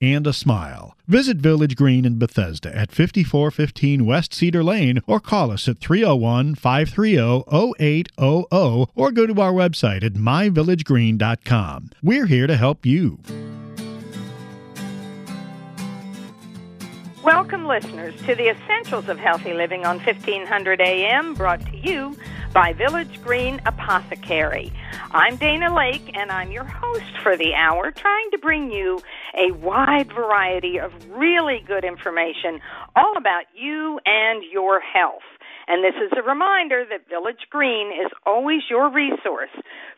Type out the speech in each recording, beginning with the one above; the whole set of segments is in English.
and a smile. Visit Village Green in Bethesda at 5415 West Cedar Lane or call us at 301 530 0800 or go to our website at myvillagegreen.com. We're here to help you. Welcome, listeners, to the Essentials of Healthy Living on 1500 AM, brought to you by Village Green Apothecary. I'm Dana Lake, and I'm your host for the hour, trying to bring you a wide variety of really good information all about you and your health. And this is a reminder that Village Green is always your resource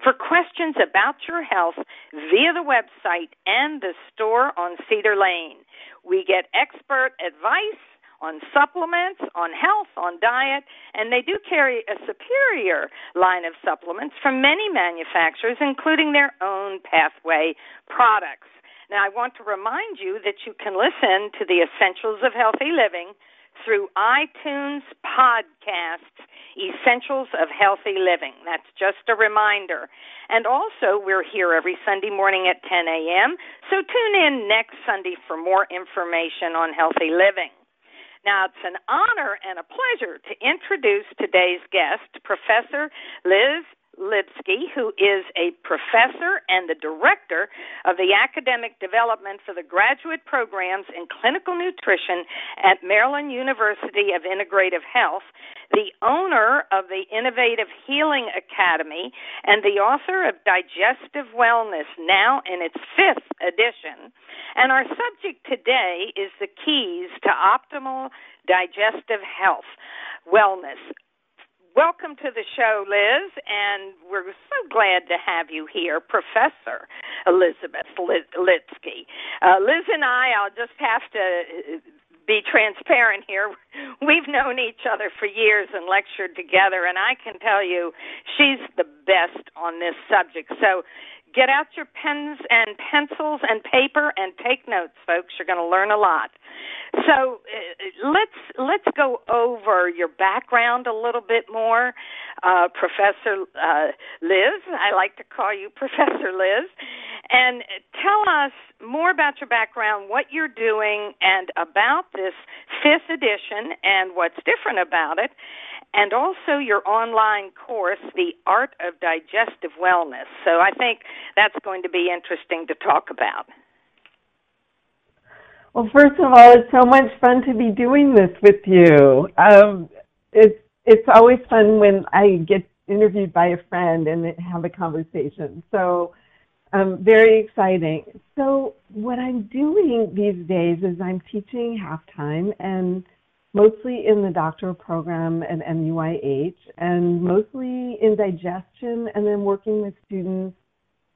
for questions about your health via the website and the store on Cedar Lane. We get expert advice on supplements, on health, on diet, and they do carry a superior line of supplements from many manufacturers, including their own pathway products. Now, I want to remind you that you can listen to the Essentials of Healthy Living through iTunes podcasts, Essentials of Healthy Living. That's just a reminder. And also, we're here every Sunday morning at 10 a.m., so tune in next Sunday for more information on healthy living. Now, it's an honor and a pleasure to introduce today's guest, Professor Liz Lipski, who is a professor and the director of the academic development for the graduate programs in clinical nutrition at Maryland University of Integrative Health, the owner of the Innovative Healing Academy, and the author of Digestive Wellness, now in its fifth edition. And our subject today is the keys to optimal digestive health, wellness. Welcome to the show, Liz, and we're so glad to have you here, Professor Elizabeth Lipski. Uh, Liz and I, I'll just have to be transparent here. We've known each other for years and lectured together, and I can tell you she's the best on this subject. So get out your pens and pencils and paper and take notes folks. You're going to learn a lot. So uh, let's let's go over your background a little bit more. Uh, professor uh, liz i like to call you professor liz. And tell us more about your background what you're doing and about this fifth edition and what's different about it and also your online course, The Art of Digestive Wellness. So I think that's going to be interesting to talk about. Well, first of all, it's so much fun to be doing this with you. Um, it's it's always fun when I get interviewed by a friend and have a conversation. So, um, very exciting. So, what I'm doing these days is I'm teaching half time and mostly in the doctoral program at MUIH and mostly in digestion and then working with students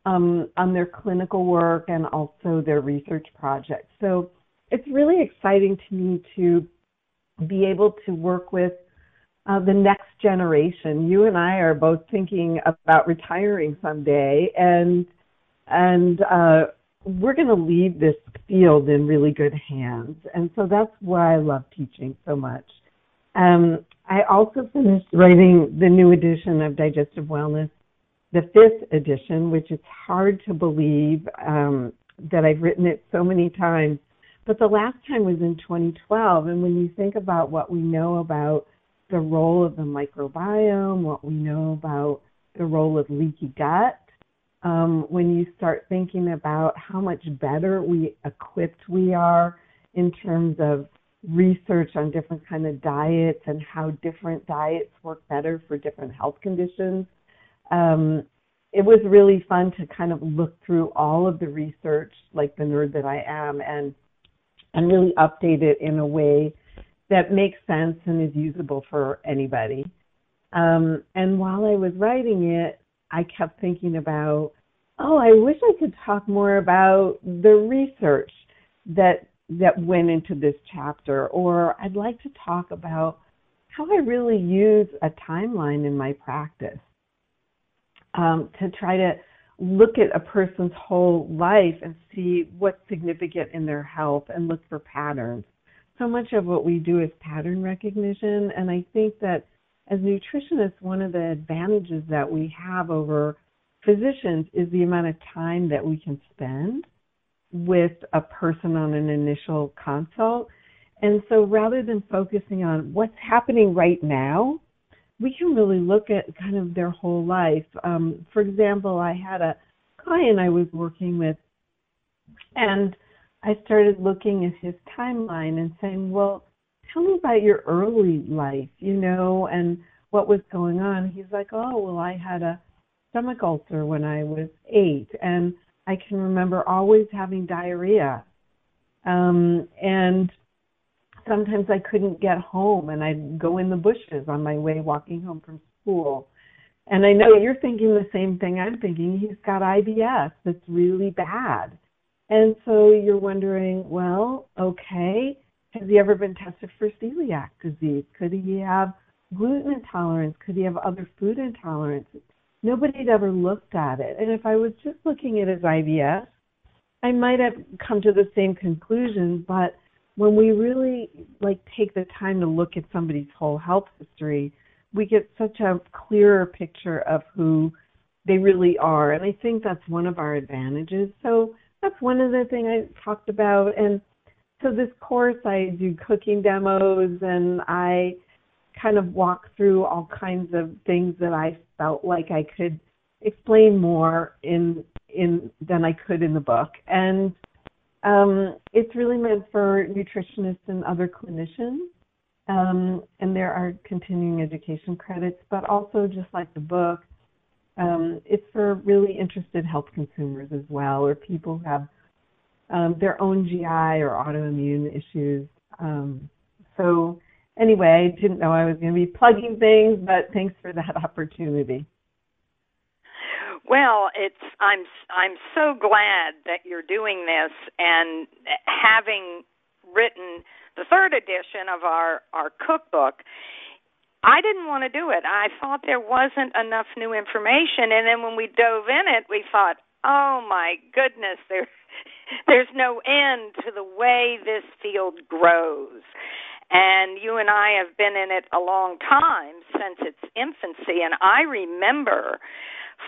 um, on their clinical work and also their research projects. So it's really exciting to me to be able to work with uh, the next generation. You and I are both thinking about retiring someday, and and uh, we're going to leave this field in really good hands. And so that's why I love teaching so much. Um, I also finished writing the new edition of Digestive Wellness, the fifth edition, which is hard to believe um, that I've written it so many times. But the last time was in 2012. And when you think about what we know about the role of the microbiome, what we know about the role of leaky gut, um, when you start thinking about how much better we equipped we are in terms of research on different kind of diets and how different diets work better for different health conditions. Um, it was really fun to kind of look through all of the research, like the nerd that I am, and and really update it in a way that makes sense and is usable for anybody. Um, and while I was writing it, I kept thinking about, oh, I wish I could talk more about the research that that went into this chapter, or I'd like to talk about how I really use a timeline in my practice. um, to try to look at a person's whole life and see what's significant in their health and look for patterns. So much of what we do is pattern recognition, and I think that as nutritionists, one of the advantages that we have over physicians is the amount of time that we can spend with a person on an initial consult. And so rather than focusing on what's happening right now, we can really look at kind of their whole life. Um, for example, I had a client I was working with, and I started looking at his timeline and saying, Well, tell me about your early life, you know, and what was going on. He's like, Oh, well, I had a stomach ulcer when I was eight, and I can remember always having diarrhea. Um, and sometimes I couldn't get home and I'd go in the bushes on my way walking home from school. And I know you're thinking the same thing I'm thinking. He's got IBS that's really bad. And so you're wondering, well, okay, has he ever been tested for celiac disease? Could he have gluten intolerance? Could he have other food intolerances? Nobody had ever looked at it. And if I was just looking at his IBS, I might have come to the same conclusion, but when we really like take the time to look at somebody's whole health history, we get such a clearer picture of who they really are. And I think that's one of our advantages. So that's one of the things I talked about. And so this course, I do cooking demos and I kind of walk through all kinds of things that I felt like I could explain more in in than I could in the book. And um, it's really meant for nutritionists and other clinicians. Um, and there are continuing education credits, but also just like the book, um, it's for really interested health consumers as well, or people who have um, their own GI or autoimmune issues. Um, so anyway, I didn't know I was going to be plugging things, but thanks for that opportunity. Well, it's I'm I'm so glad that you're doing this and having written the third edition of our our cookbook. I didn't want to do it. I thought there wasn't enough new information and then when we dove in it, we thought, "Oh my goodness, there there's no end to the way this field grows." And you and I have been in it a long time since its infancy and I remember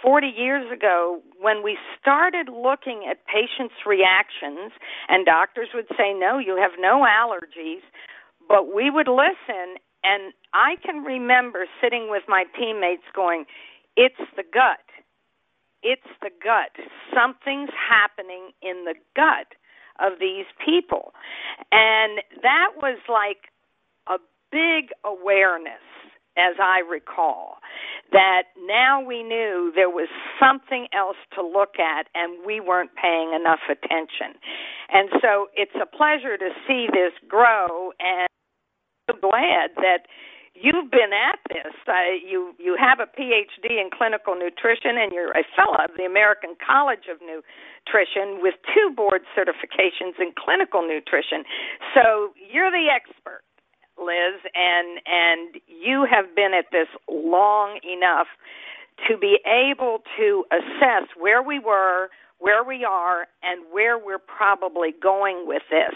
40 years ago when we started looking at patients' reactions, and doctors would say, No, you have no allergies, but we would listen. And I can remember sitting with my teammates going, It's the gut. It's the gut. Something's happening in the gut of these people. And that was like big awareness as I recall, that now we knew there was something else to look at and we weren't paying enough attention. And so it's a pleasure to see this grow and I'm glad that you've been at this. Uh, you you have a PhD in clinical nutrition and you're a fellow of the American College of Nutrition with two board certifications in clinical nutrition. So you're the expert. Liz, and and you have been at this long enough to be able to assess where we were, where we are, and where we're probably going with this.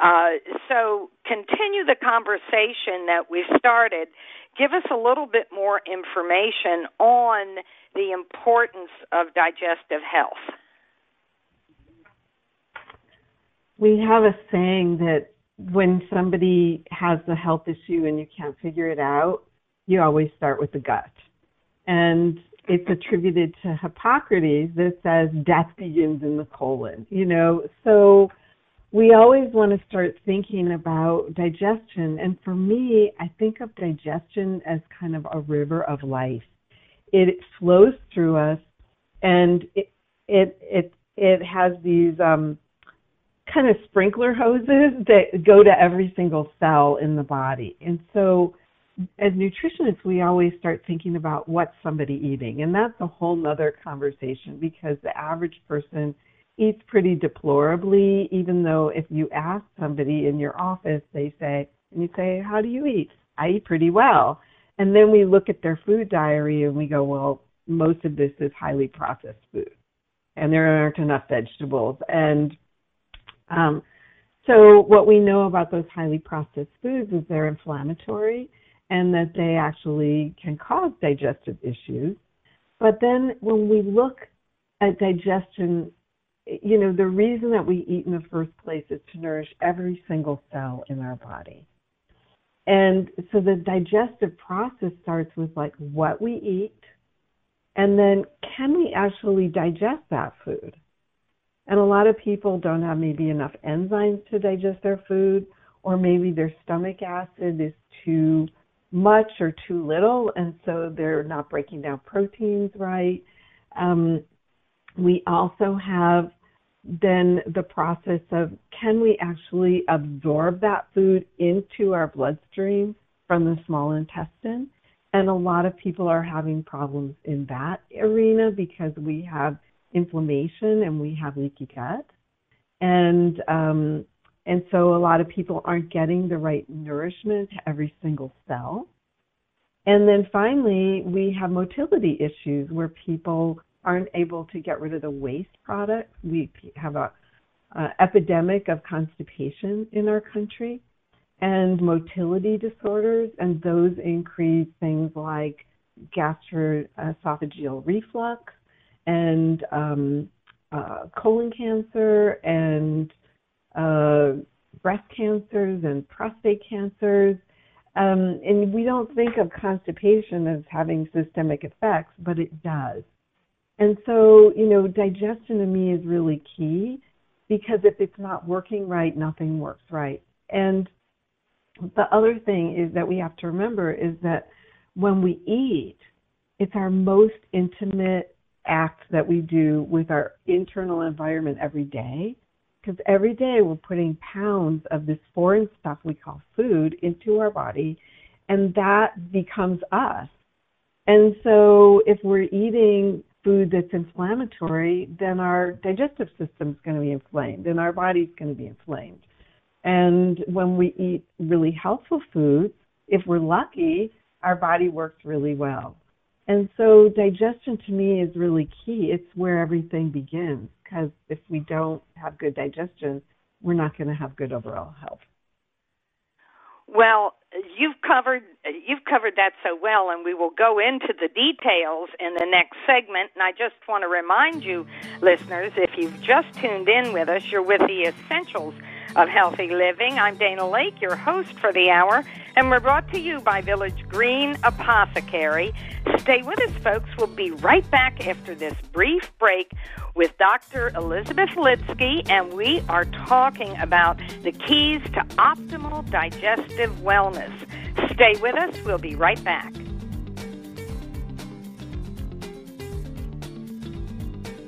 Uh, so continue the conversation that we started. Give us a little bit more information on the importance of digestive health. We have a saying that when somebody has a health issue and you can't figure it out, you always start with the gut. And it's attributed to Hippocrates that says death begins in the colon, you know. So we always want to start thinking about digestion. And for me, I think of digestion as kind of a river of life. It flows through us and it it it it has these um kind of sprinkler hoses that go to every single cell in the body. And so as nutritionists, we always start thinking about what's somebody eating. And that's a whole nother conversation because the average person eats pretty deplorably, even though if you ask somebody in your office, they say, and you say, How do you eat? I eat pretty well. And then we look at their food diary and we go, Well, most of this is highly processed food, and there aren't enough vegetables. And um, so, what we know about those highly processed foods is they're inflammatory and that they actually can cause digestive issues. But then, when we look at digestion, you know, the reason that we eat in the first place is to nourish every single cell in our body. And so the digestive process starts with like what we eat, and then can we actually digest that food? And a lot of people don't have maybe enough enzymes to digest their food, or maybe their stomach acid is too much or too little, and so they're not breaking down proteins right. Um, we also have then the process of can we actually absorb that food into our bloodstream from the small intestine? And a lot of people are having problems in that arena because we have inflammation and we have leaky gut. And um, and so a lot of people aren't getting the right nourishment to every single cell. And then finally, we have motility issues where people aren't able to get rid of the waste products. We have a, a epidemic of constipation in our country and motility disorders, and those increase things like gastroesophageal reflux and um, uh, colon cancer and uh, breast cancers and prostate cancers. Um, and we don't think of constipation as having systemic effects, but it does. And so, you know, digestion to me is really key because if it's not working right, nothing works right. And the other thing is that we have to remember is that when we eat, it's our most intimate act that we do with our internal environment every day. Because every day we're putting pounds of this foreign stuff we call food into our body, and that becomes us. And so if we're eating food that's inflammatory, then our digestive system's going to be inflamed and our body's going to be inflamed. And when we eat really healthful foods, if we're lucky, our body works really well. And so digestion to me is really key. It's where everything begins because if we don't have good digestion, we're not going to have good overall health. Well, you've covered you've covered that so well and we will go into the details in the next segment and I just want to remind you listeners if you've just tuned in with us you're with the essentials of healthy living I'm Dana Lake your host for the hour and we're brought to you by Village Green Apothecary stay with us folks we'll be right back after this brief break with Dr. Elizabeth Lipski, and we are talking about the keys to optimal digestive wellness. Stay with us. We'll be right back.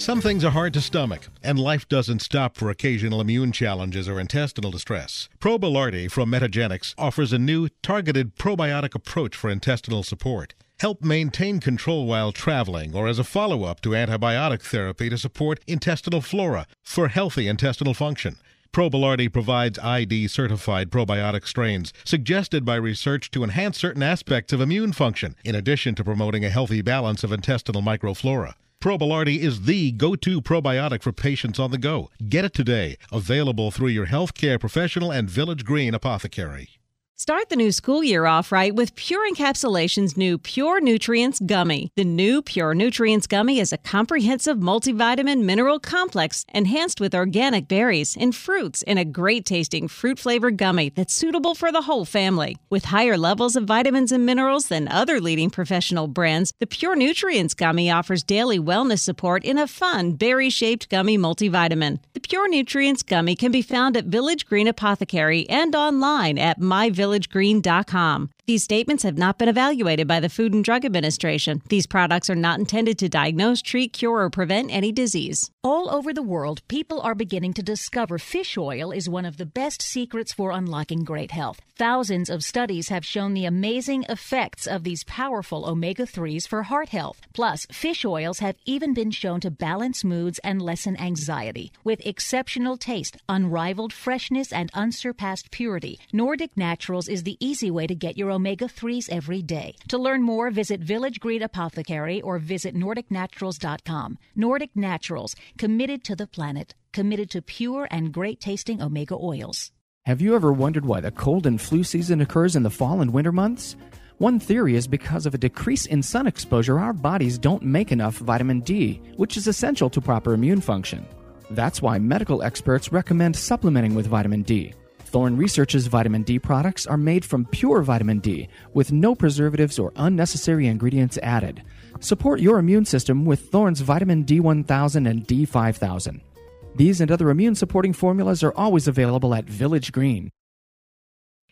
Some things are hard to stomach, and life doesn't stop for occasional immune challenges or intestinal distress. Probilardi from Metagenics offers a new, targeted probiotic approach for intestinal support. Help maintain control while traveling or as a follow up to antibiotic therapy to support intestinal flora for healthy intestinal function. Probilardi provides ID certified probiotic strains suggested by research to enhance certain aspects of immune function, in addition to promoting a healthy balance of intestinal microflora. Probilardi is the go to probiotic for patients on the go. Get it today. Available through your healthcare professional and Village Green apothecary. Start the new school year off right with Pure Encapsulation's new Pure Nutrients Gummy. The new Pure Nutrients Gummy is a comprehensive multivitamin mineral complex enhanced with organic berries and fruits in a great tasting fruit flavored gummy that's suitable for the whole family. With higher levels of vitamins and minerals than other leading professional brands, the Pure Nutrients Gummy offers daily wellness support in a fun berry shaped gummy multivitamin. The Pure Nutrients Gummy can be found at Village Green Apothecary and online at myvillage villagegreen.com. These statements have not been evaluated by the Food and Drug Administration. These products are not intended to diagnose, treat, cure, or prevent any disease. All over the world, people are beginning to discover fish oil is one of the best secrets for unlocking great health. Thousands of studies have shown the amazing effects of these powerful omega 3s for heart health. Plus, fish oils have even been shown to balance moods and lessen anxiety. With exceptional taste, unrivaled freshness, and unsurpassed purity, Nordic Naturals is the easy way to get your omega 3s every day. To learn more, visit Village Green Apothecary or visit NordicNaturals.com. Nordic Naturals, committed to the planet, committed to pure and great tasting omega oils. Have you ever wondered why the cold and flu season occurs in the fall and winter months? One theory is because of a decrease in sun exposure, our bodies don't make enough vitamin D, which is essential to proper immune function. That's why medical experts recommend supplementing with vitamin D. Thorne Research's vitamin D products are made from pure vitamin D with no preservatives or unnecessary ingredients added. Support your immune system with Thorne's vitamin D1000 and D5000. These and other immune supporting formulas are always available at Village Green.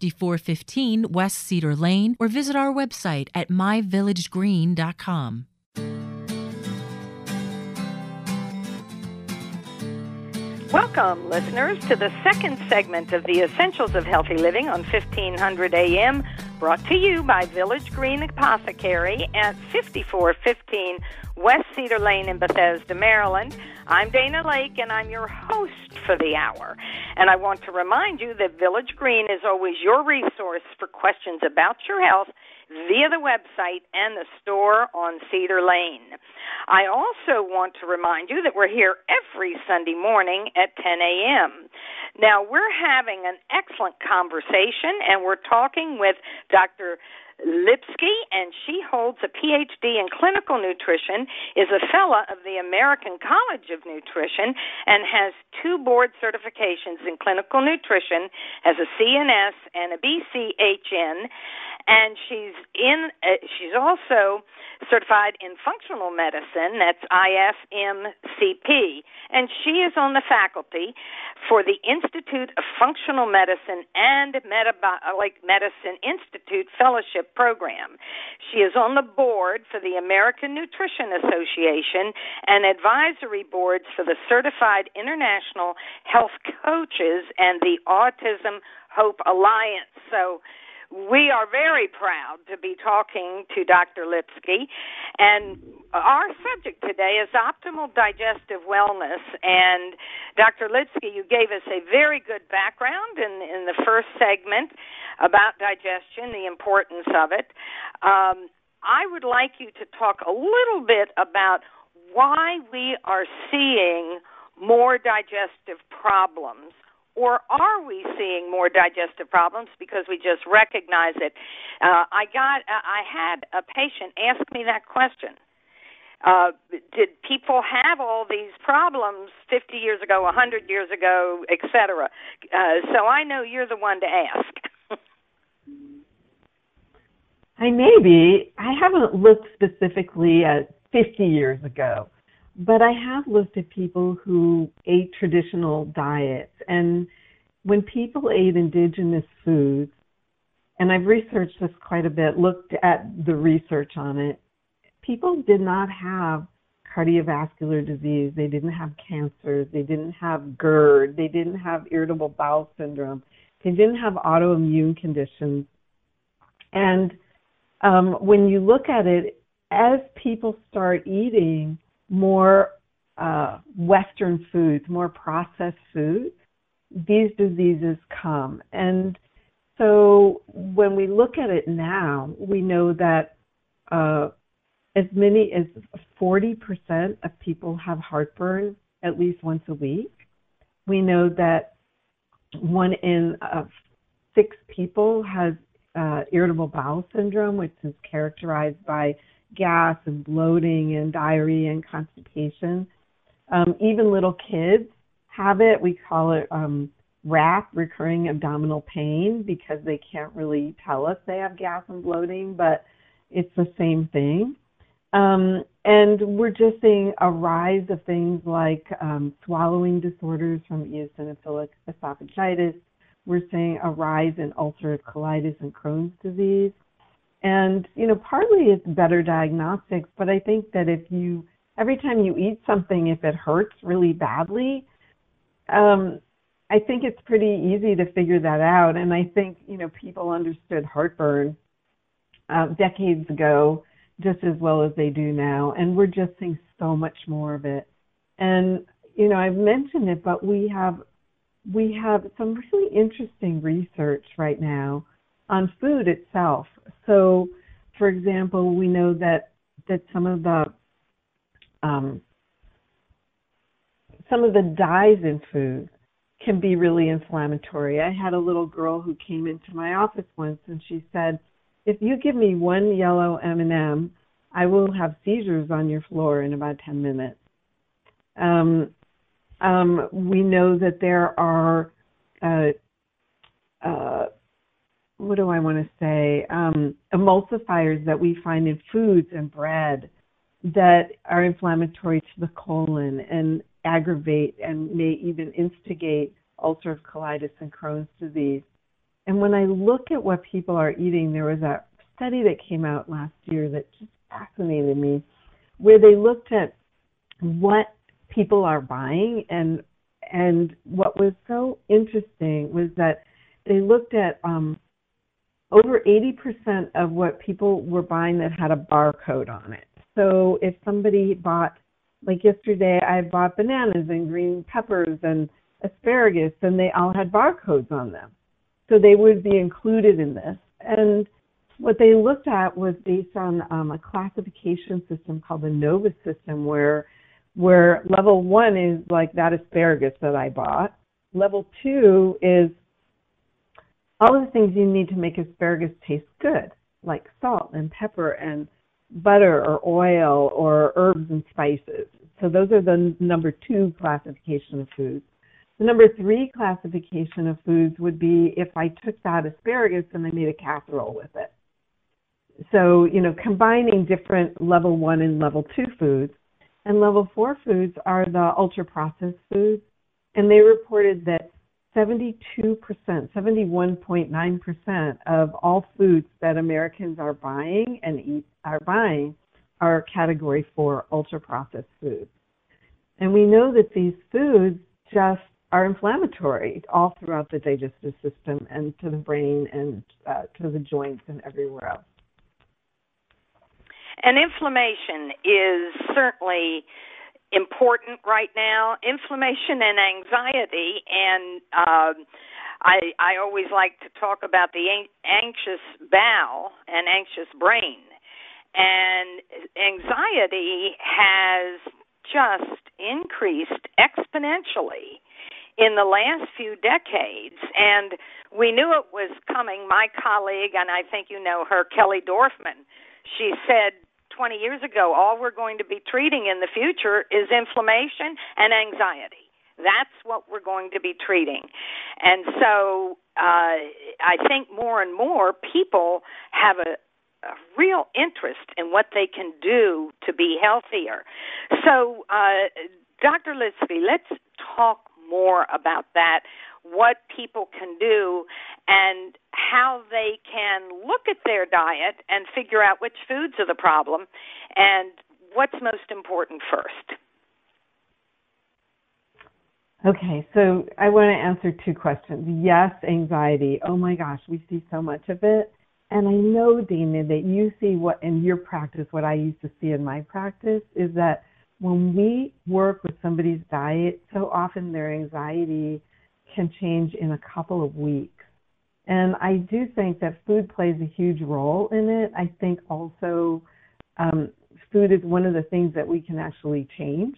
5415 West Cedar Lane or visit our website at myvillagegreen.com. Welcome, listeners, to the second segment of the Essentials of Healthy Living on 1500 AM, brought to you by Village Green Apothecary at 5415 West Cedar Lane in Bethesda, Maryland. I'm Dana Lake, and I'm your host for the hour. And I want to remind you that Village Green is always your resource for questions about your health via the website and the store on Cedar Lane. I also want to remind you that we're here every Sunday morning at 10 a.m. Now, we're having an excellent conversation, and we're talking with Dr. Lipski, and she holds a PhD in clinical nutrition, is a fellow of the American College of Nutrition, and has two board certifications in clinical nutrition as a CNS and a BCHN and she's in uh, she's also certified in functional medicine that's IFMCP and she is on the faculty for the Institute of Functional Medicine and Metabolic Medicine Institute fellowship program. She is on the board for the American Nutrition Association and advisory boards for the Certified International Health Coaches and the Autism Hope Alliance. So we are very proud to be talking to Dr. Lipski, and our subject today is optimal digestive wellness. And Dr. Lipski, you gave us a very good background in, in the first segment about digestion, the importance of it. Um, I would like you to talk a little bit about why we are seeing more digestive problems or are we seeing more digestive problems because we just recognize it? Uh, I got, uh, I had a patient ask me that question. Uh, did people have all these problems 50 years ago, 100 years ago, etc.? Uh, so I know you're the one to ask. I may be. I haven't looked specifically at 50 years ago. But I have looked at people who ate traditional diets. And when people ate indigenous foods, and I've researched this quite a bit, looked at the research on it, people did not have cardiovascular disease. They didn't have cancers. They didn't have GERD. They didn't have irritable bowel syndrome. They didn't have autoimmune conditions. And um, when you look at it, as people start eating more uh, Western foods, more processed foods, these diseases come. And so when we look at it now, we know that uh, as many as 40% of people have heartburn at least once a week. We know that one in uh, six people has uh, irritable bowel syndrome, which is characterized by gas and bloating and diarrhea and constipation. Um, even little kids have it. We call it um, RAP, recurring abdominal pain, because they can't really tell us they have gas and bloating, but it's the same thing. Um, and we're just seeing a rise of things like um, swallowing disorders from eosinophilic esophagitis, we're seeing a rise in ulcerative colitis and Crohn's disease. And, you know, partly it's better diagnostics, but I think that if you, every time you eat something, if it hurts really badly, um, I think it's pretty easy to figure that out. And I think, you know, people understood heartburn uh, decades ago just as well as they do now. And we're just seeing so much more of it. And, you know, I've mentioned it, but we have we have some really interesting research right now on food itself. So, for example, we know that that some of the um, some of the dyes in food can be really inflammatory. I had a little girl who came into my office once and she said, "If you give me one yellow M&M, I will have seizures on your floor in about 10 minutes." Um, um, we know that there are uh, uh, what do I want to say? Um, emulsifiers that we find in foods and bread that are inflammatory to the colon and aggravate and may even instigate ulcerative colitis and Crohn's disease. And when I look at what people are eating, there was a study that came out last year that just fascinated me, where they looked at what people are buying and and what was so interesting was that they looked at um, over 80% of what people were buying that had a barcode on it. So if somebody bought, like yesterday, I bought bananas and green peppers and asparagus, and they all had barcodes on them. So they would be included in this. And what they looked at was based on um, a classification system called the NOVA system, where where level one is like that asparagus that I bought. Level two is all the things you need to make asparagus taste good, like salt and pepper and butter or oil or herbs and spices. So those are the number two classification of foods. The number three classification of foods would be if I took that asparagus and I made a casserole with it. So, you know, combining different level one and level two foods and level four foods are the ultra processed foods. And they reported that 72%, 71.9% of all foods that Americans are buying and eat are buying are category four ultra processed foods. And we know that these foods just are inflammatory all throughout the digestive system and to the brain and uh, to the joints and everywhere else. And inflammation is certainly important right now. Inflammation and anxiety, and um, I I always like to talk about the anxious bowel and anxious brain. And anxiety has just increased exponentially in the last few decades and we knew it was coming my colleague and i think you know her kelly dorfman she said 20 years ago, all we're going to be treating in the future is inflammation and anxiety. That's what we're going to be treating. And so uh, I think more and more people have a, a real interest in what they can do to be healthier. So, uh, Dr. Lipski, let's talk more about that what people can do and how they can look at their diet and figure out which foods are the problem and what's most important first. Okay, so I want to answer two questions. Yes, anxiety. Oh my gosh, we see so much of it. And I know, Dana, that you see what in your practice, what I used to see in my practice is that when we work with somebody's diet, so often their anxiety can change in a couple of weeks. And I do think that food plays a huge role in it. I think also um, food is one of the things that we can actually change.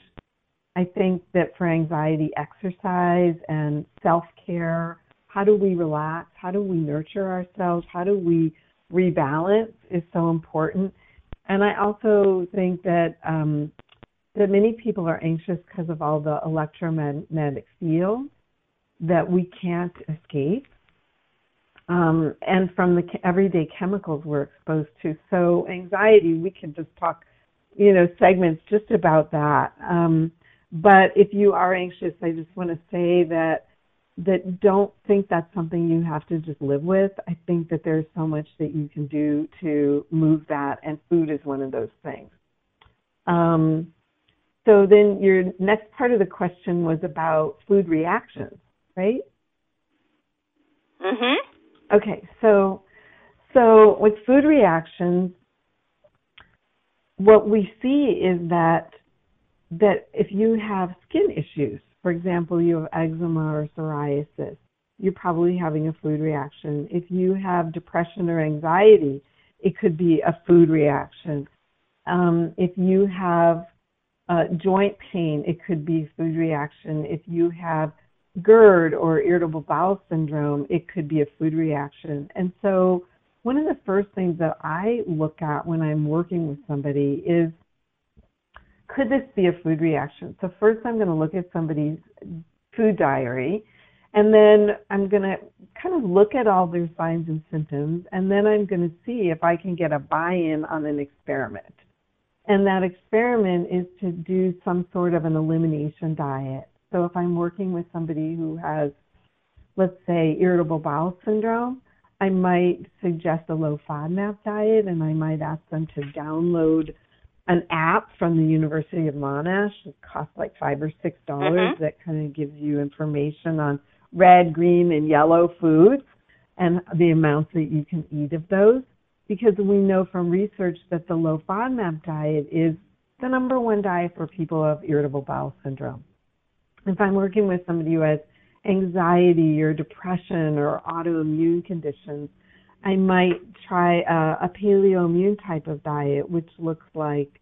I think that for anxiety, exercise and self care, how do we relax? How do we nurture ourselves? How do we rebalance is so important. And I also think that um, that many people are anxious because of all the electromagnetic fields that we can't escape, um, and from the everyday chemicals we're exposed to. So anxiety, we can just talk, you know, segments just about that. Um, but if you are anxious, I just want to say that that don't think that's something you have to just live with. I think that there's so much that you can do to move that, and food is one of those things. Um, so then your next part of the question was about food reactions, right? Mhm. Okay, so so with food reactions, what we see is that that if you have skin issues, for example, you have eczema or psoriasis, you're probably having a food reaction. If you have depression or anxiety, it could be a food reaction. Um, if you have uh, joint pain, it could be food reaction. If you have GERD or irritable bowel syndrome, it could be a food reaction. And so, one of the first things that I look at when I'm working with somebody is could this be a food reaction? So, first, I'm going to look at somebody's food diary, and then I'm going to kind of look at all their signs and symptoms, and then I'm going to see if I can get a buy in on an experiment. And that experiment is to do some sort of an elimination diet. So if I'm working with somebody who has, let's say, irritable bowel syndrome, I might suggest a low FODMAP diet and I might ask them to download an app from the University of Monash. It costs like five or six dollars Mhm. that kind of gives you information on red, green, and yellow foods and the amounts that you can eat of those because we know from research that the low FODMAP diet is the number one diet for people who have irritable bowel syndrome. If I'm working with somebody who has anxiety or depression or autoimmune conditions, I might try a, a paleo type of diet, which looks like,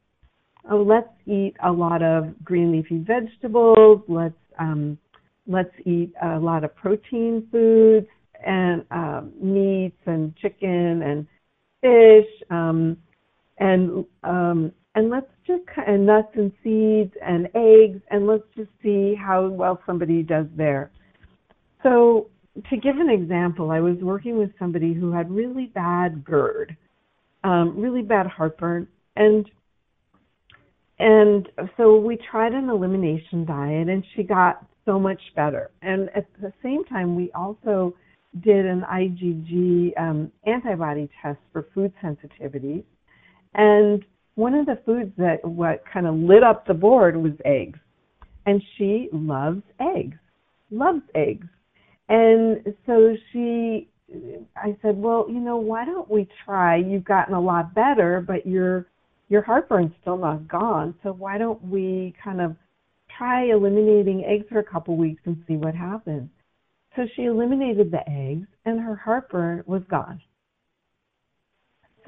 oh, let's eat a lot of green leafy vegetables, let's um, let's eat a lot of protein foods and um, meats and chicken and fish, um, and um, and let's just and nuts and seeds and eggs, and let's just see how well somebody does there. So, to give an example, I was working with somebody who had really bad GERD, um, really bad heartburn, and and so we tried an elimination diet, and she got so much better. And at the same time, we also did an IgG um, antibody test for food sensitivities, and one of the foods that what kind of lit up the board was eggs, and she loves eggs, loves eggs, and so she, I said, well, you know, why don't we try? You've gotten a lot better, but your your heartburn's still not gone, so why don't we kind of try eliminating eggs for a couple weeks and see what happens? So she eliminated the eggs, and her heartburn was gone.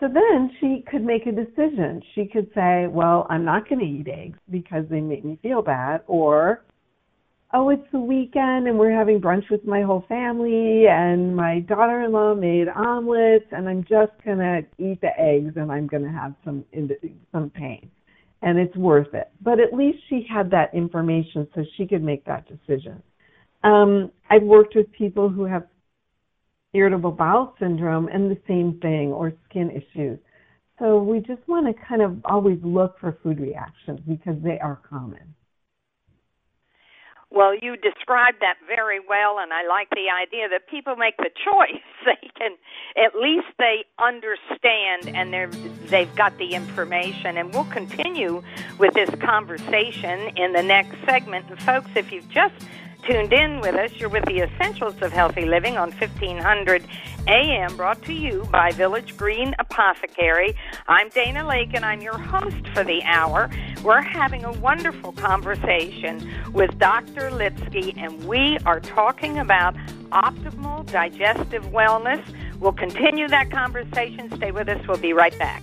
So then she could make a decision. She could say, Well, I'm not going to eat eggs because they make me feel bad, or, Oh, it's the weekend and we're having brunch with my whole family, and my daughter in law made omelets, and I'm just going to eat the eggs and I'm going to have some, some pain. And it's worth it. But at least she had that information so she could make that decision. Um, I've worked with people who have irritable bowel syndrome and the same thing, or skin issues. So we just want to kind of always look for food reactions because they are common. Well, you described that very well, and I like the idea that people make the choice. They can, at least they understand, and they're they've got the information. And we'll continue with this conversation in the next segment. And folks, if you've just tuned in with us, you're with the Essentials of Healthy Living on 1500 AM, brought to you by Village Green Apothecary. I'm Dana Lake, and I'm your host for the hour. We're having a wonderful conversation with Dr. Lipski, and we are talking about optimal digestive wellness. We'll continue that conversation. Stay with us. We'll be right back.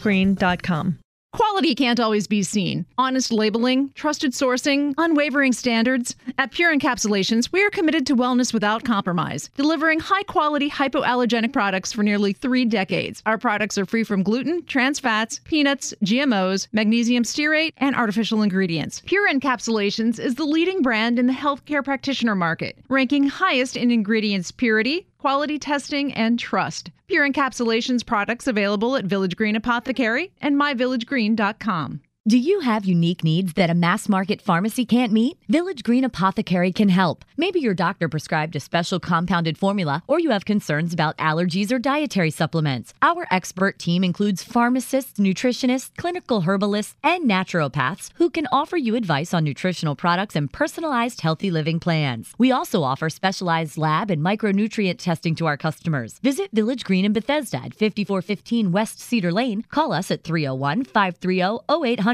myvillagegreen Quality can't always be seen. Honest labeling, trusted sourcing, unwavering standards. At Pure Encapsulations, we are committed to wellness without compromise, delivering high quality hypoallergenic products for nearly three decades. Our products are free from gluten, trans fats, peanuts, GMOs, magnesium stearate, and artificial ingredients. Pure Encapsulations is the leading brand in the healthcare practitioner market, ranking highest in ingredients purity, quality testing, and trust. Pure Encapsulations products available at Village Green Apothecary and myvillagegreen.com. Do you have unique needs that a mass market pharmacy can't meet? Village Green Apothecary can help. Maybe your doctor prescribed a special compounded formula, or you have concerns about allergies or dietary supplements. Our expert team includes pharmacists, nutritionists, clinical herbalists, and naturopaths who can offer you advice on nutritional products and personalized healthy living plans. We also offer specialized lab and micronutrient testing to our customers. Visit Village Green in Bethesda at 5415 West Cedar Lane. Call us at 301 530 0800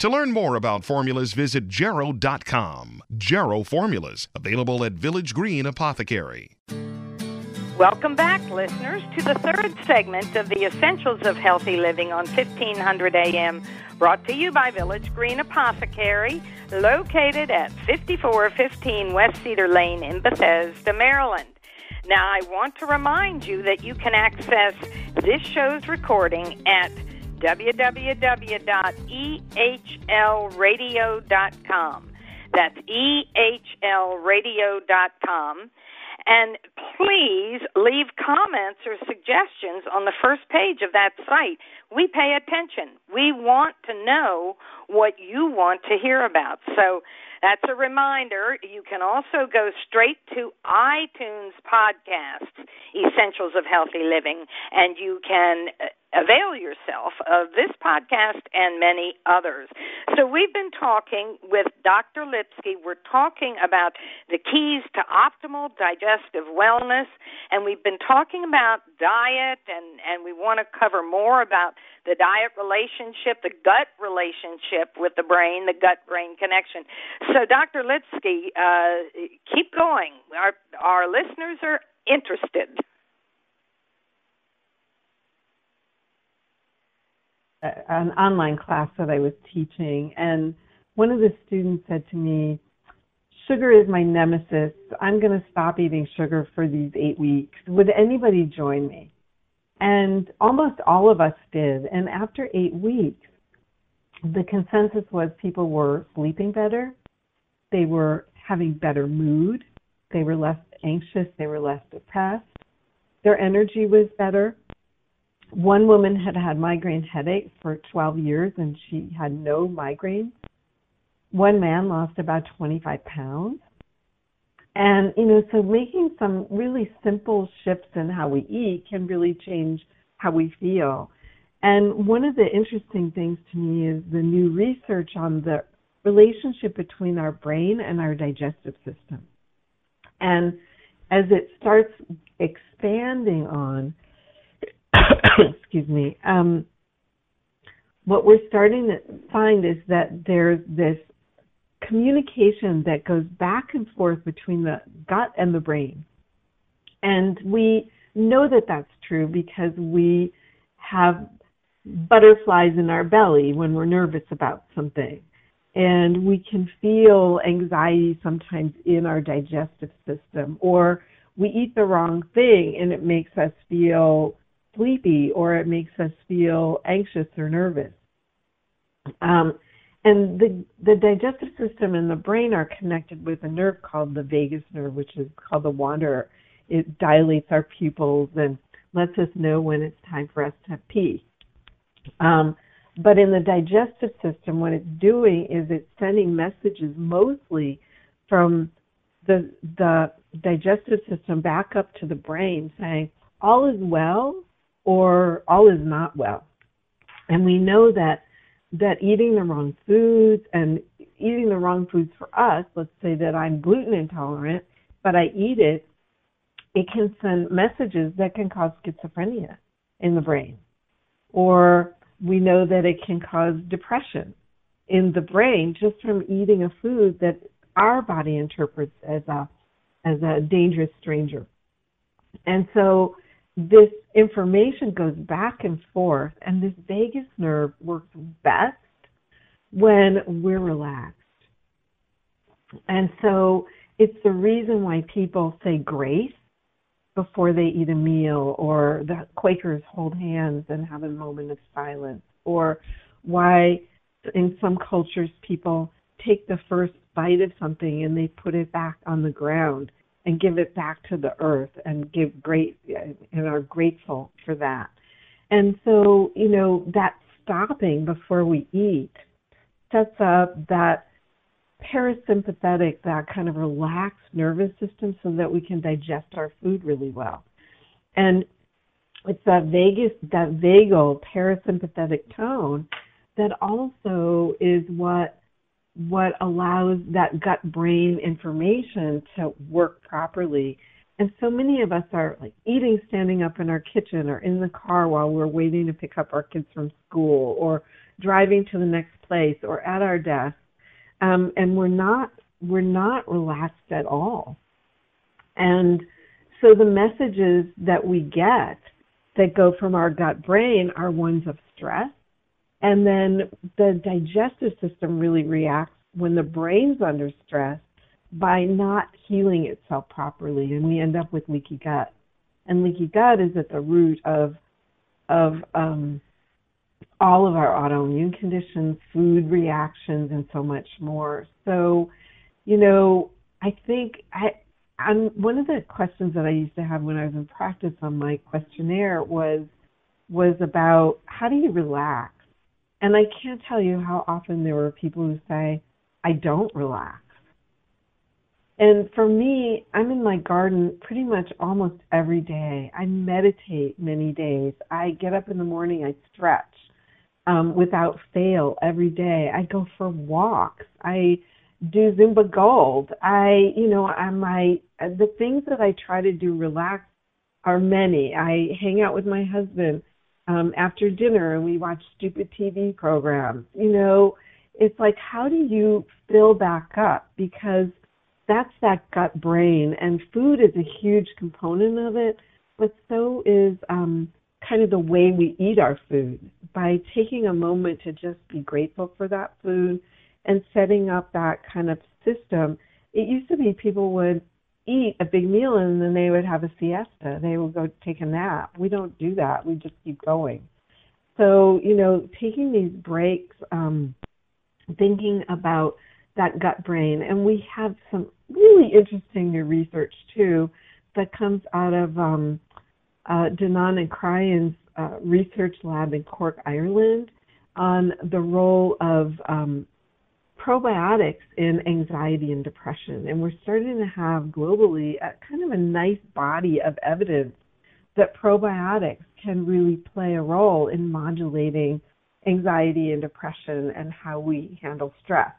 To learn more about formulas, visit Jarrow.com. Jarrow Formulas, available at Village Green Apothecary. Welcome back, listeners, to the third segment of the Essentials of Healthy Living on 1500 AM, brought to you by Village Green Apothecary, located at 5415 West Cedar Lane in Bethesda, Maryland. Now, I want to remind you that you can access this show's recording at www.ehlradio.com. That's ehlradio.com. And please leave comments or suggestions on the first page of that site. We pay attention. We want to know what you want to hear about. So that's a reminder. You can also go straight to iTunes podcasts, Essentials of Healthy Living, and you can uh, avail yourself of this podcast and many others. So, we've been talking with Dr. Lipski. We're talking about the keys to optimal digestive wellness, and we've been talking about diet, and, and we want to cover more about the diet relationship, the gut relationship with the brain, the gut brain connection. So, Dr. Lipski, uh, keep going. Our, our listeners are interested. An online class that I was teaching, and one of the students said to me, Sugar is my nemesis. I'm going to stop eating sugar for these eight weeks. Would anybody join me? And almost all of us did. And after eight weeks, the consensus was people were sleeping better, they were having better mood, they were less anxious, they were less depressed, their energy was better, one woman had had migraine headaches for 12 years and she had no migraines. One man lost about 25 pounds. And, you know, so making some really simple shifts in how we eat can really change how we feel. And one of the interesting things to me is the new research on the relationship between our brain and our digestive system. And as it starts expanding on excuse me, um, what we're starting to find is that there's this communication that goes back and forth between the gut and the brain. And we know that that's true because we have butterflies in our belly when we're nervous about something. And we can feel anxiety sometimes in our digestive system, or we eat the wrong thing and it makes us feel sleepy or it makes us feel anxious or nervous. Um, and the the digestive system and the brain are connected with a nerve called the vagus nerve, which is called the wanderer. It dilates our pupils and lets us know when it's time for us to pee. Um, but in the digestive system, what it's doing is it's sending messages mostly from the the digestive system back up to the brain, saying all is well or all is not well. And we know that that eating the wrong foods and eating the wrong foods for us, let's say that I'm gluten intolerant, but I eat it, it can send messages that can cause schizophrenia in the brain. Or we know that it can cause depression in the brain just from eating a food that our body interprets as a as a dangerous stranger. And so this information goes back and forth, and this vagus nerve works best when we're relaxed. And so it's the reason why people say grace before they eat a meal, or the Quakers hold hands and have a moment of silence, or why in some cultures people take the first bite of something and they put it back on the ground and give it back to the earth and give great and are grateful for that. And so, you know, that stopping before we eat sets up that parasympathetic, that kind of relaxed nervous system so that we can digest our food really well. And it's that vagus, that vagal parasympathetic tone that also is what what allows that gut brain information to work properly. And so many of us are like eating standing up in our kitchen or in the car while we're waiting to pick up our kids from school or driving to the next place or at our desk. Um, and we're not we're not relaxed at all. And so the messages that we get that go from our gut brain are ones of stress and then the digestive system really reacts when the brain's under stress by not healing itself properly, and we end up with leaky gut. And leaky gut is at the root of of um, all of our autoimmune conditions, food reactions, and so much more. So, you know, I think I, I'm, one of the questions that I used to have when I was in practice on my questionnaire was was about how do you relax and I can't tell you how often there were people who say, I don't relax. And for me, I'm in my garden pretty much almost every day. I meditate many days. I get up in the morning, I stretch um, without fail every day. I go for walks. I do Zumba Gold. I, you know, I my the things that I try to do relax are many. I hang out with my husband um, after dinner and we watch stupid TV programs. You know, it's like, how do you fill back up? Because that's that gut brain, and food is a huge component of it, but so is um, kind of the way we eat our food. By taking a moment to just be grateful for that food and setting up that kind of system, it used to be people would eat a big meal and then they would have a siesta. They would go take a nap. We don't do that. We just keep going. So, you know, taking these breaks, um, thinking about that gut brain, and we have some really interesting new research too that comes out of um, uh, and Cryan's uh, research lab in Cork, Ireland, on the role of um, probiotics in anxiety and depression. And we're starting to have globally a, kind of a nice body of evidence that probiotics can really play a role in modulating anxiety and depression and how we handle stress.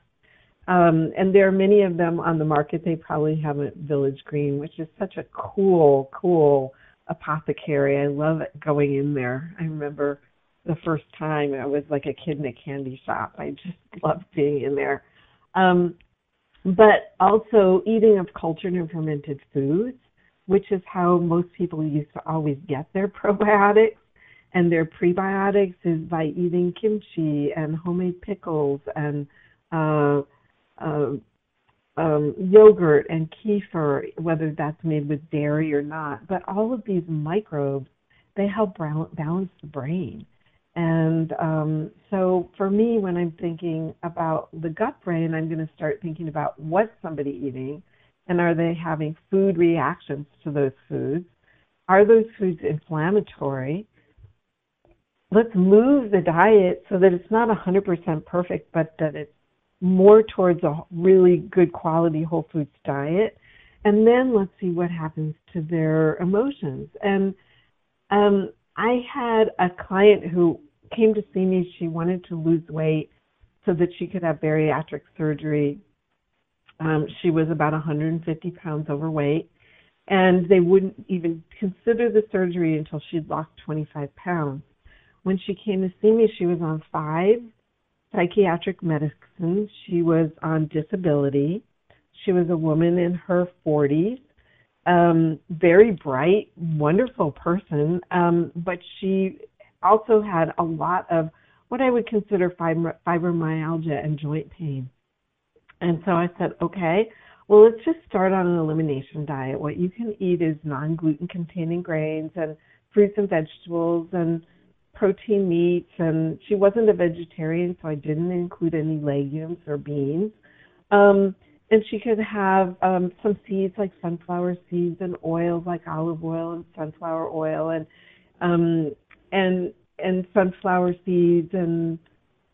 Um, and there are many of them on the market. They probably haven't Village Green, which is such a cool, cool apothecary. I love going in there. I remember the first time. I was like a kid in a candy shop. I just loved being in there. Um, but also eating of cultured and fermented foods, which is how most people used to always get their probiotics and their prebiotics is by eating kimchi and homemade pickles and uh, uh, um, yogurt and kefir, whether that's made with dairy or not. But all of these microbes, they help balance the brain. And um, so for me, when I'm thinking about the gut brain, I'm going to start thinking about what's somebody eating and are they having food reactions to those foods? Are those foods inflammatory? Let's move the diet so that it's not 100% perfect, but that it's more towards a really good quality whole foods diet. And then let's see what happens to their emotions. And um, I had a client who came to see me. She wanted to lose weight so that she could have bariatric surgery. Um, she was about 150 pounds overweight, and they wouldn't even consider the surgery until she'd lost 25 pounds. When she came to see me, she was on five psychiatric medicine. She was on disability. She was a woman in her 40s um, very bright, wonderful person, um, but she also had a lot of what I would consider fibromyalgia and joint pain. And so I said, okay, well, let's just start on an elimination diet. What you can eat is non gluten containing grains and fruits and vegetables and protein meats. And she wasn't a vegetarian, so I didn't include any legumes or beans. Um, and she could have um, some seeds like sunflower seeds and oils like olive oil and sunflower oil and um, and and sunflower seeds and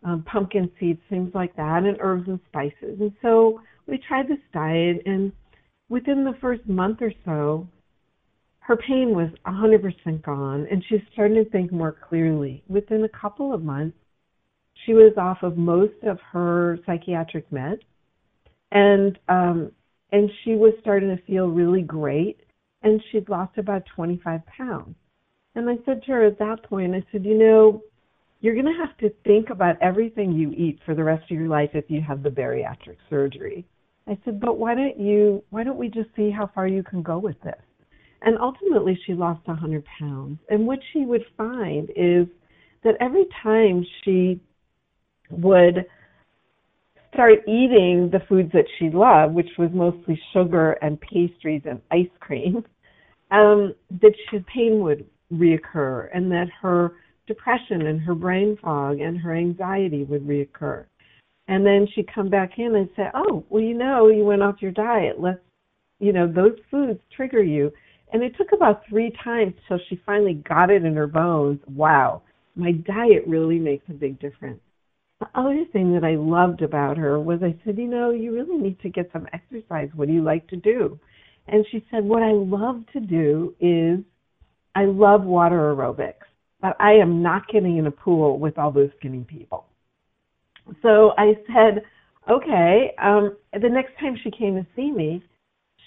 um, pumpkin seeds, things like that, and herbs and spices. And so we tried this diet, and within the first month or so, her pain was a 100% gone, and she started to think more clearly. Within a couple of months, she was off of most of her psychiatric meds and um and she was starting to feel really great and she'd lost about 25 pounds. And i said to her at that point i said you know you're going to have to think about everything you eat for the rest of your life if you have the bariatric surgery. I said but why don't you why don't we just see how far you can go with this? And ultimately she lost a 100 pounds. And what she would find is that every time she would start eating the foods that she loved, which was mostly sugar and pastries and ice cream, um, that she, pain would reoccur and that her depression and her brain fog and her anxiety would reoccur. And then she'd come back in and say, Oh, well, you know, you went off your diet. Let's, you know, those foods trigger you. And it took about three times till she finally got it in her bones. Wow, my diet really makes a big difference the other thing that I loved about her was I said, you know, you really need to get some exercise. What do you like to do? And she said, what I love to do is I love water aerobics, but I am not getting in a pool with all those skinny people. So I said, okay. Um, the next time she came to see me,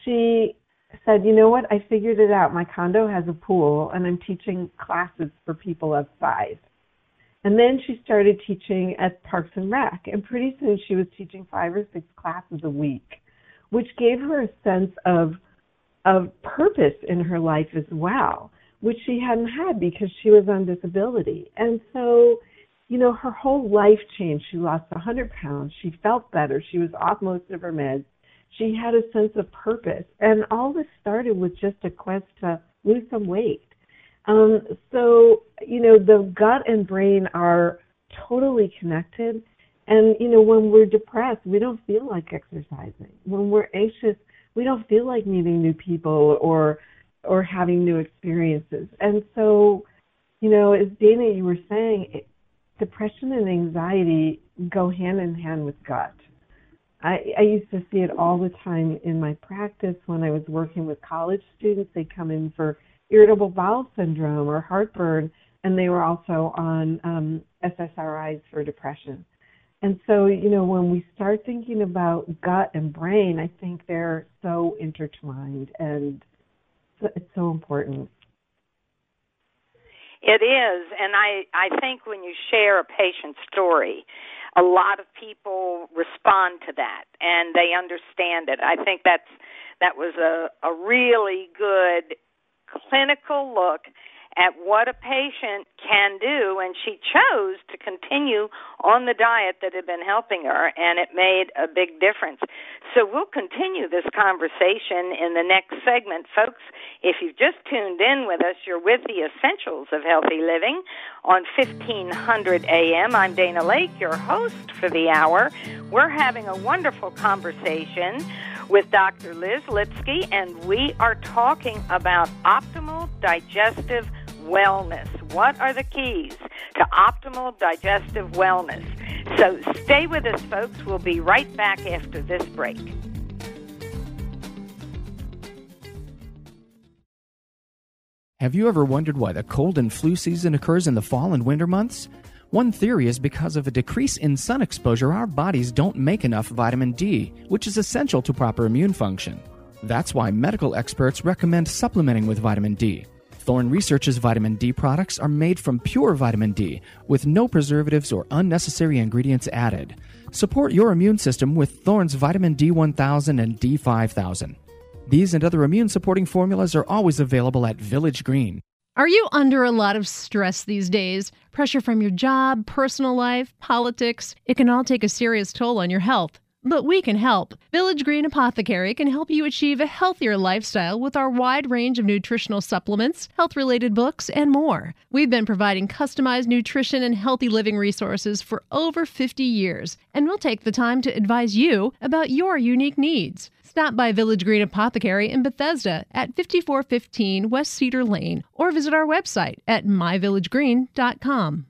she said, you know what? I figured it out. My condo has a pool, and I'm teaching classes for people of size. And then she started teaching at Parks and Rec, and pretty soon she was teaching five or six classes a week, which gave her a sense of of purpose in her life as well, which she hadn't had because she was on disability. And so, you know, her whole life changed. She lost a 100 pounds. She felt better. She was off most of her meds. She had a sense of purpose. And all this started with just a quest to lose some weight. Um, so, you know, the gut and brain are totally connected. And, you know, when we're depressed, we don't feel like exercising. When we're anxious, we don't feel like meeting new people or or having new experiences. And so, you know, as Dana, you were saying, it, depression and anxiety go hand in hand with gut. I, I used to see it all the time in my practice when I was working with college students. They come in for irritable bowel syndrome or heartburn, and they were also on um, SSRIs for depression. And so, you know, when we start thinking about gut and brain, I think they're so intertwined and it's so important. It is, and I I think when you share a patient story, a lot of people respond to that and they understand it. I think that's that was a a really good clinical look at what a patient can do and she chose to continue on the diet that had been helping her and it made a big difference. So we'll continue this conversation in the next segment. Folks, if you've just tuned in with us, you're with the Essentials of Healthy Living on 1500 AM. I'm Dana Lake, your host for the hour. We're having a wonderful conversation with Dr. Liz Lipski, and we are talking about optimal digestive wellness. What are the keys to optimal digestive wellness? So stay with us, folks. We'll be right back after this break. Have you ever wondered why the cold and flu season occurs in the fall and winter months? One theory is because of a decrease in sun exposure, our bodies don't make enough vitamin D, which is essential to proper immune function. That's why medical experts recommend supplementing with vitamin D. Thorne Research's vitamin D products are made from pure vitamin D with no preservatives or unnecessary ingredients added. Support your immune system with Thorne's vitamin D1000 and D5000. These and other immune supporting formulas are always available at Village Green. Are you under a lot of stress these days? Pressure from your job, personal life, politics? It can all take a serious toll on your health. But we can help. Village Green Apothecary can help you achieve a healthier lifestyle with our wide range of nutritional supplements, health related books, and more. We've been providing customized nutrition and healthy living resources for over 50 years, and we'll take the time to advise you about your unique needs. Stop by Village Green Apothecary in Bethesda at 5415 West Cedar Lane or visit our website at myvillagegreen.com.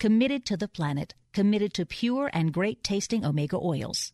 committed to the planet, committed to pure and great tasting omega oils.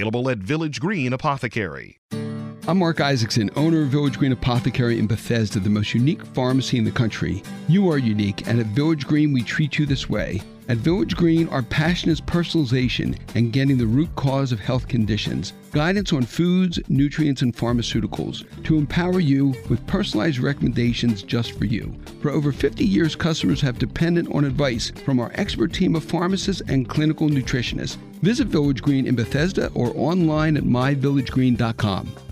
at Village Green Apothecary. I'm Mark Isaacson, owner of Village Green Apothecary in Bethesda, the most unique pharmacy in the country. You are unique, and at Village Green, we treat you this way. At Village Green, our passion is personalization and getting the root cause of health conditions, guidance on foods, nutrients, and pharmaceuticals to empower you with personalized recommendations just for you. For over 50 years, customers have depended on advice from our expert team of pharmacists and clinical nutritionists. Visit Village Green in Bethesda or online at myvillagegreen.com.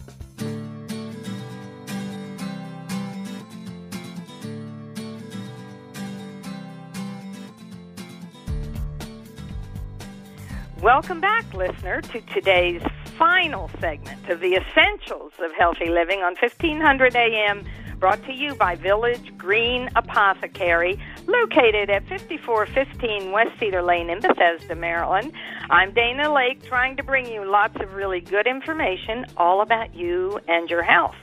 Welcome back, listener, to today's final segment of the Essentials of Healthy Living on 1500 AM, brought to you by Village Green Apothecary, located at 5415 West Cedar Lane in Bethesda, Maryland. I'm Dana Lake, trying to bring you lots of really good information all about you and your health.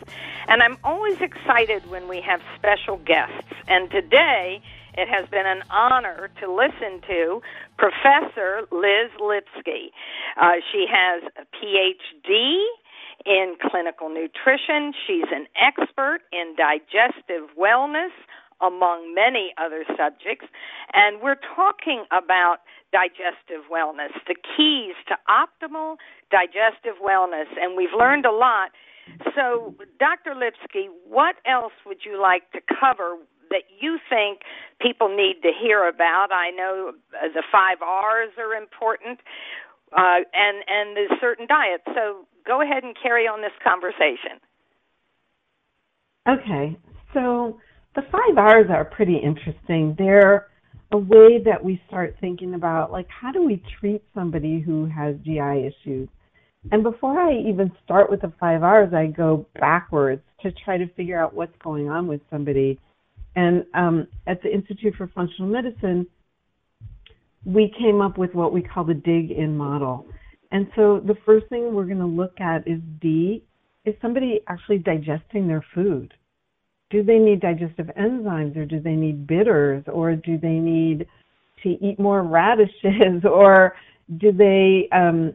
And I'm always excited when we have special guests. And today, it has been an honor to listen to Professor Liz Lipski. Uh, she has a PhD in clinical nutrition. She's an expert in digestive wellness, among many other subjects. And we're talking about digestive wellness, the keys to optimal digestive wellness. And we've learned a lot. So, Dr. Lipski, what else would you like to cover that you think people need to hear about. I know the five R's are important, uh, and and the certain diets. So go ahead and carry on this conversation. Okay, so the five R's are pretty interesting. They're a way that we start thinking about like how do we treat somebody who has GI issues. And before I even start with the five R's, I go backwards to try to figure out what's going on with somebody. And um, at the Institute for Functional Medicine, we came up with what we call the dig in model. And so the first thing we're going to look at is D. Is somebody actually digesting their food? Do they need digestive enzymes or do they need bitters or do they need to eat more radishes or do they um,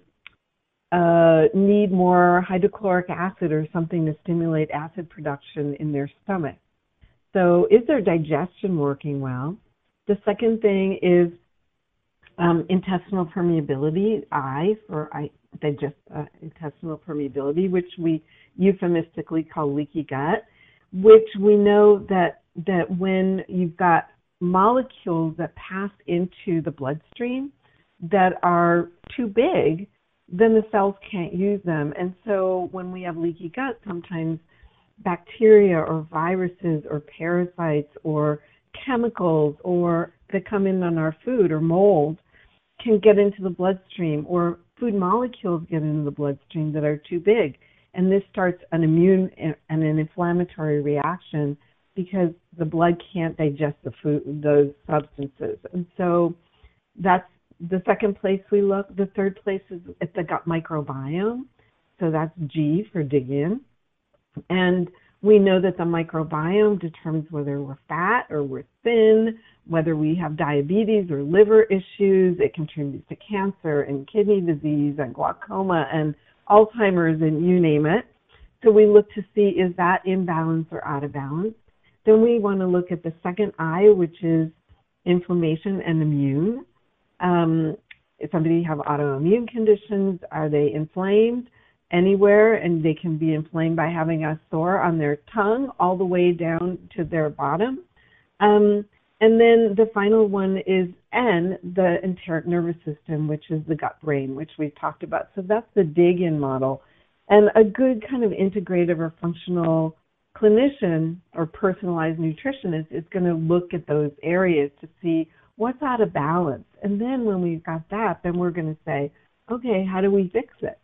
uh, need more hydrochloric acid or something to stimulate acid production in their stomach? So, is their digestion working well? The second thing is um, intestinal permeability, I for I digest uh, intestinal permeability, which we euphemistically call leaky gut, which we know that that when you've got molecules that pass into the bloodstream that are too big, then the cells can't use them. And so when we have leaky gut, sometimes bacteria or viruses or parasites or chemicals or that come in on our food or mold can get into the bloodstream or food molecules get into the bloodstream that are too big. And this starts an immune and an inflammatory reaction because the blood can't digest the food, those substances. And so that's the second place we look. The third place is at the gut microbiome. So that's G for dig in. And we know that the microbiome determines whether we're fat or we're thin, whether we have diabetes or liver issues. It contributes to cancer and kidney disease and glaucoma and Alzheimer's and you name it. So we look to see is that in balance or out of balance. Then we want to look at the second eye, which is inflammation and immune. Um, if somebody have autoimmune conditions, are they inflamed? Anywhere and they can be inflamed by having a sore on their tongue all the way down to their bottom. Um, and then the final one is N, the enteric nervous system, which is the gut brain, which we've talked about. So that's the dig in model. And a good kind of integrative or functional clinician or personalized nutritionist is going to look at those areas to see what's out of balance. And then when we've got that, then we're going to say, okay, how do we fix it?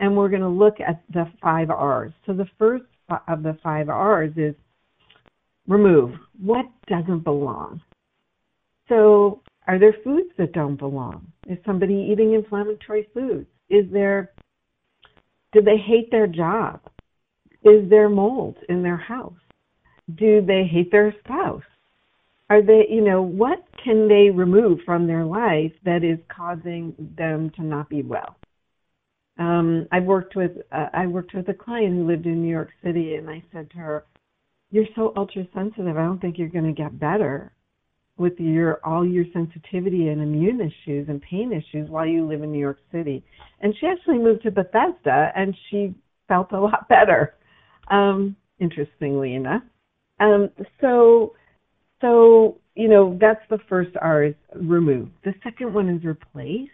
And we're going to look at the five R's. So the first of the five R's is remove what doesn't belong. So are there foods that don't belong? Is somebody eating inflammatory foods? Is there do they hate their job? Is there mold in their house? Do they hate their spouse? Are they, you know, what can they remove from their life that is causing them to not be well? Um, I worked with uh, I worked with a client who lived in New York City, and I said to her, "You're so ultra sensitive. I don't think you're going to get better with your all your sensitivity and immune issues and pain issues while you live in New York City." And she actually moved to Bethesda, and she felt a lot better. Um, interestingly enough, um, so so you know that's the first R is remove. The second one is replace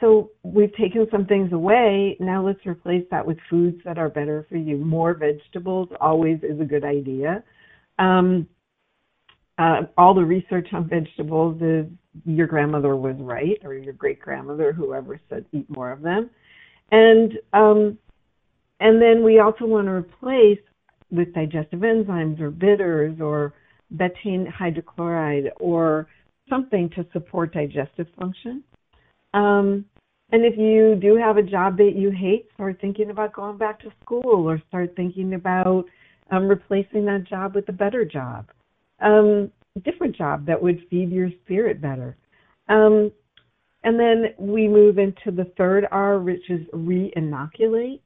so we've taken some things away. Now let's replace that with foods that are better for you. More vegetables always is a good idea. Um, uh, all the research on vegetables is your grandmother was right, or your great grandmother, whoever said eat more of them. And um, and then we also want to replace with digestive enzymes or bitters or betaine hydrochloride or something to support digestive function. Um, and if you do have a job that you hate, start thinking about going back to school or start thinking about um, replacing that job with a better job, um, a different job that would feed your spirit better. Um, and then we move into the third R, which is re-inoculate.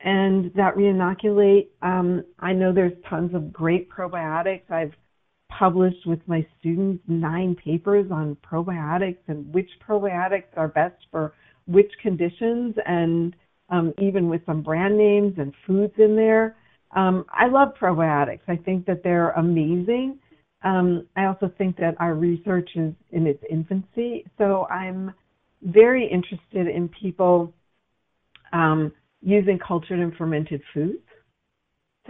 And that re-inoculate, um, I know there's tons of great probiotics. I've published with my students nine papers on probiotics and which probiotics are best for which conditions and um, even with some brand names and foods in there. Um, I love probiotics. I think that they're amazing. Um, I also think that our research is in its infancy. So I'm very interested in people um, using cultured and fermented foods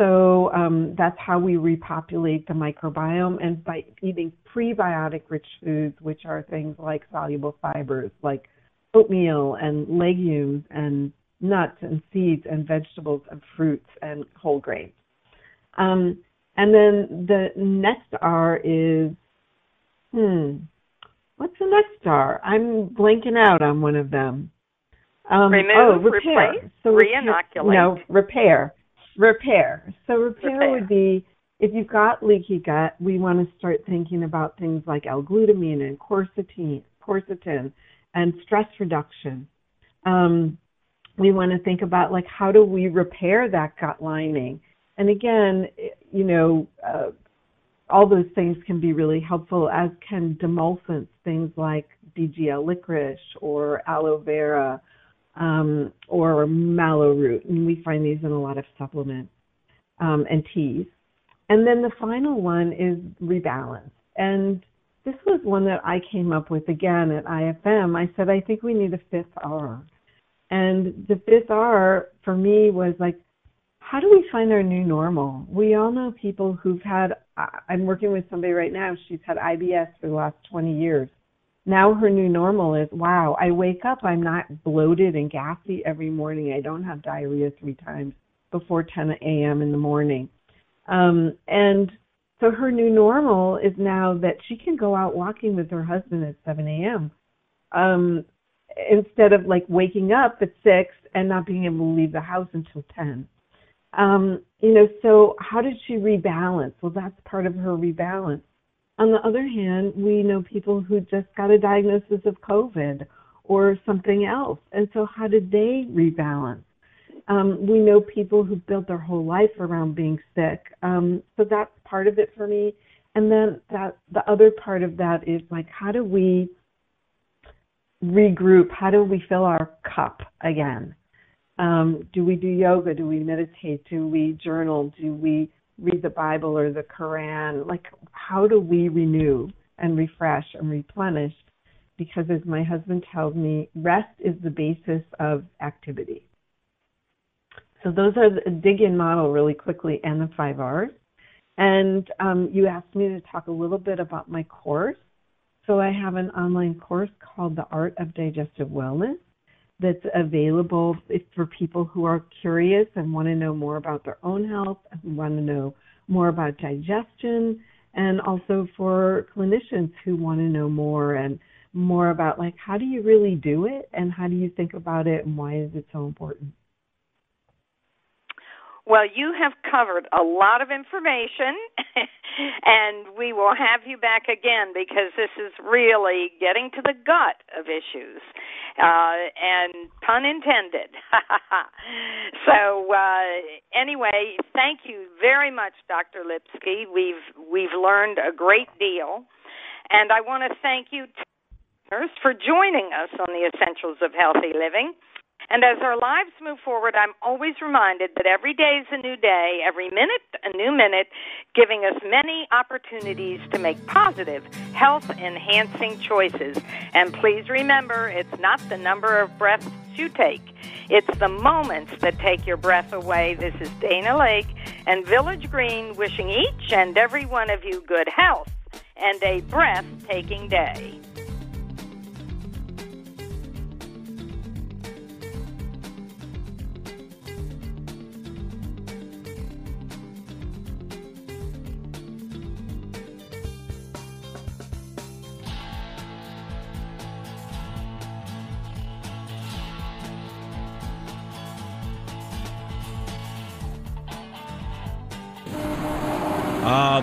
so um, that's how we repopulate the microbiome, and by eating prebiotic-rich foods, which are things like soluble fibers, like oatmeal and legumes and nuts and seeds and vegetables and fruits and whole grains. Um, and then the next R is, hmm, what's the next R? I'm blanking out on one of them. Um, Remove, oh, repair. replace, so reinoculate. No, repair. Repair. So repair, Repair. would be if you've got leaky gut, we want to start thinking about things like L-glutamine and quercetin, quercetin and stress reduction. Um, we want to think about like how do we repair that gut lining? And again, you know, uh, all those things can be really helpful, as can demulcents, things like DGL licorice or aloe vera um, or mallow root, and we find these in a lot of supplements um, and teas. And then the final one is rebalance. And this was one that I came up with again at IFM. I said, I think we need a fifth R. And the fifth R for me was like, how do we find our new normal? We all know people who've had, I'm working with somebody right now, she's had IBS for the last 20 years. Now her new normal is, wow, I wake up, I'm not bloated and gassy every morning. I don't have diarrhea three times before 10 a.m. in the morning. Um, and so her new normal is now that she can go out walking with her husband at 7 a.m. Um, instead of like waking up at 6 and not being able to leave the house until 10. Um, you know, so how did she rebalance? Well, that's part of her rebalance. On the other hand, we know people who just got a diagnosis of COVID or something else. And so, how did they rebalance? Um, we know people who built their whole life around being sick. Um, so that's part of it for me. And then that the other part of that is like, how do we regroup? How do we fill our cup again? Um, do we do yoga? Do we meditate? Do we journal? Do we read the Bible or the Quran? Like, how do we renew and refresh and replenish? Because as my husband tells me, rest is the basis of activity. So those are the dig in model really quickly and the five R's. And um, you asked me to talk a little bit about my course. So I have an online course called The Art of Digestive Wellness that's available for people who are curious and want to know more about their own health and want to know more about digestion and also for clinicians who want to know more and more about like how do you really do it and how do you think about it and why is it so important? Well, you have covered a lot of information, and we will have you back again because this is really getting to the gut of issues, uh, and pun intended. so, uh, anyway, thank you very much, Dr. Lipski. We've we've learned a great deal, and I want to thank you listeners, for joining us on the Essentials of Healthy Living. And as our lives move forward, I'm always reminded that every day is a new day, every minute a new minute, giving us many opportunities to make positive, health enhancing choices. And please remember, it's not the number of breaths you take. It's the moments that take your breath away. This is Dana Lake and Village Green wishing each and every one of you good health and a breathtaking day.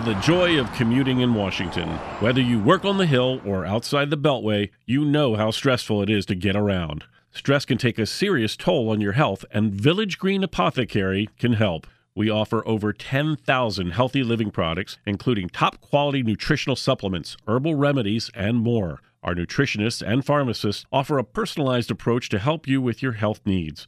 The joy of commuting in Washington. Whether you work on the Hill or outside the Beltway, you know how stressful it is to get around. Stress can take a serious toll on your health, and Village Green Apothecary can help. We offer over 10,000 healthy living products, including top quality nutritional supplements, herbal remedies, and more. Our nutritionists and pharmacists offer a personalized approach to help you with your health needs.